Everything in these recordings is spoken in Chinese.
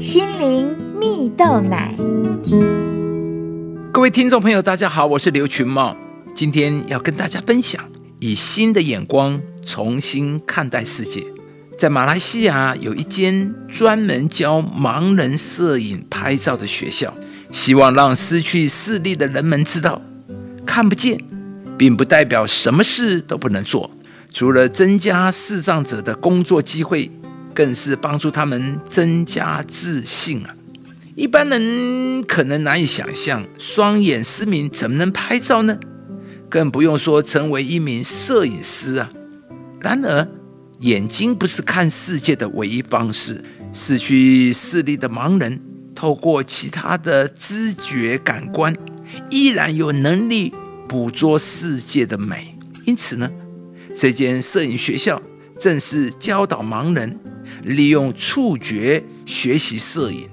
心灵蜜豆奶。各位听众朋友，大家好，我是刘群茂，今天要跟大家分享以新的眼光重新看待世界。在马来西亚有一间专门教盲人摄影拍照的学校，希望让失去视力的人们知道，看不见并不代表什么事都不能做。除了增加视障者的工作机会，更是帮助他们增加自信啊！一般人可能难以想象，双眼失明怎么能拍照呢？更不用说成为一名摄影师啊！然而，眼睛不是看世界的唯一方式。失去视力的盲人，透过其他的知觉感官，依然有能力捕捉世界的美。因此呢，这间摄影学校正是教导盲人利用触觉学习摄影。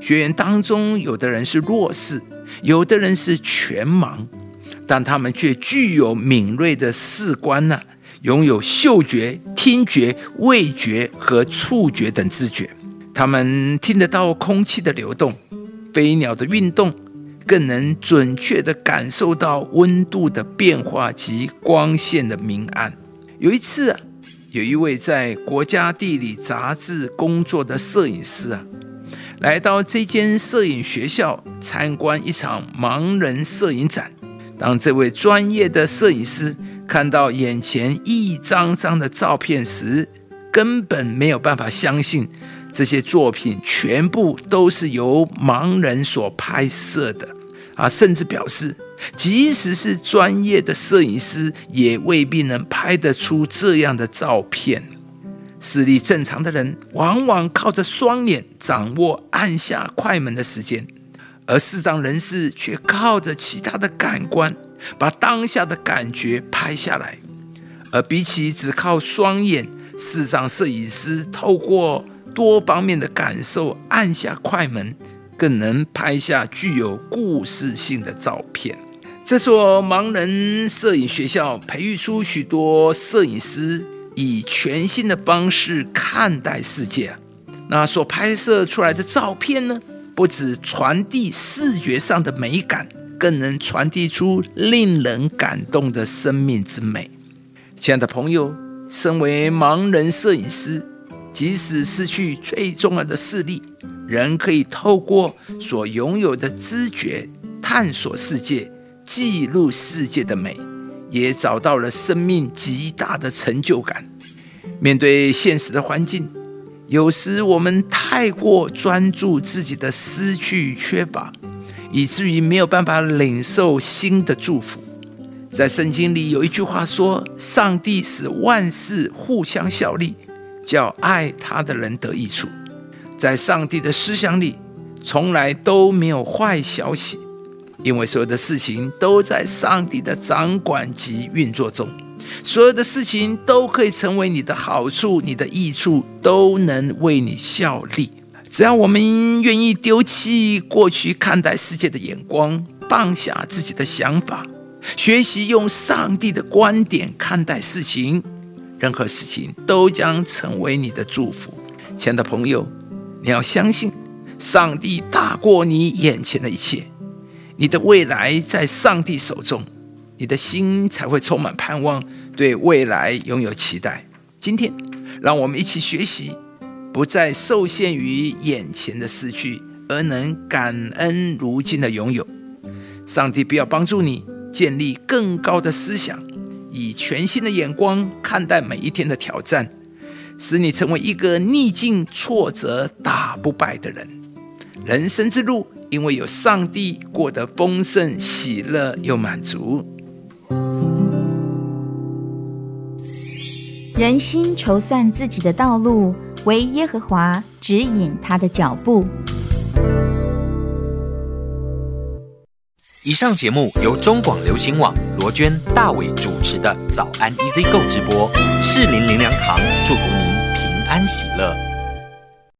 学员当中，有的人是弱视，有的人是全盲，但他们却具有敏锐的视官呢。拥有嗅觉、听觉、味觉和触觉等知觉，他们听得到空气的流动、飞鸟的运动，更能准确地感受到温度的变化及光线的明暗。有一次，有一位在国家地理杂志工作的摄影师啊，来到这间摄影学校参观一场盲人摄影展。当这位专业的摄影师。看到眼前一张张的照片时，根本没有办法相信这些作品全部都是由盲人所拍摄的啊！甚至表示，即使是专业的摄影师，也未必能拍得出这样的照片。视力正常的人，往往靠着双眼掌握按下快门的时间，而视障人士却靠着其他的感官。把当下的感觉拍下来，而比起只靠双眼，视障摄影师透过多方面的感受按下快门，更能拍下具有故事性的照片。这所盲人摄影学校培育出许多摄影师，以全新的方式看待世界。那所拍摄出来的照片呢，不只传递视觉上的美感。更能传递出令人感动的生命之美。亲爱的朋友，身为盲人摄影师，即使失去最重要的视力，仍可以透过所拥有的知觉探索世界、记录世界的美，也找到了生命极大的成就感。面对现实的环境，有时我们太过专注自己的失去与、缺乏。以至于没有办法领受新的祝福。在圣经里有一句话说：“上帝使万事互相效力，叫爱他的人得益处。”在上帝的思想里，从来都没有坏消息，因为所有的事情都在上帝的掌管及运作中，所有的事情都可以成为你的好处、你的益处，都能为你效力。只要我们愿意丢弃过去看待世界的眼光，放下自己的想法，学习用上帝的观点看待事情，任何事情都将成为你的祝福。亲爱的朋友，你要相信，上帝大过你眼前的一切，你的未来在上帝手中，你的心才会充满盼望，对未来拥有期待。今天，让我们一起学习。不再受限于眼前的失去，而能感恩如今的拥有。上帝必要帮助你建立更高的思想，以全新的眼光看待每一天的挑战，使你成为一个逆境挫折打不败的人。人生之路，因为有上帝，过得丰盛、喜乐又满足。人心筹算自己的道路。唯耶和华指引他的脚步。以上节目由中广流行网罗娟、大伟主持的《早安 EZ 购》直播，适林林良堂祝福您平安喜乐。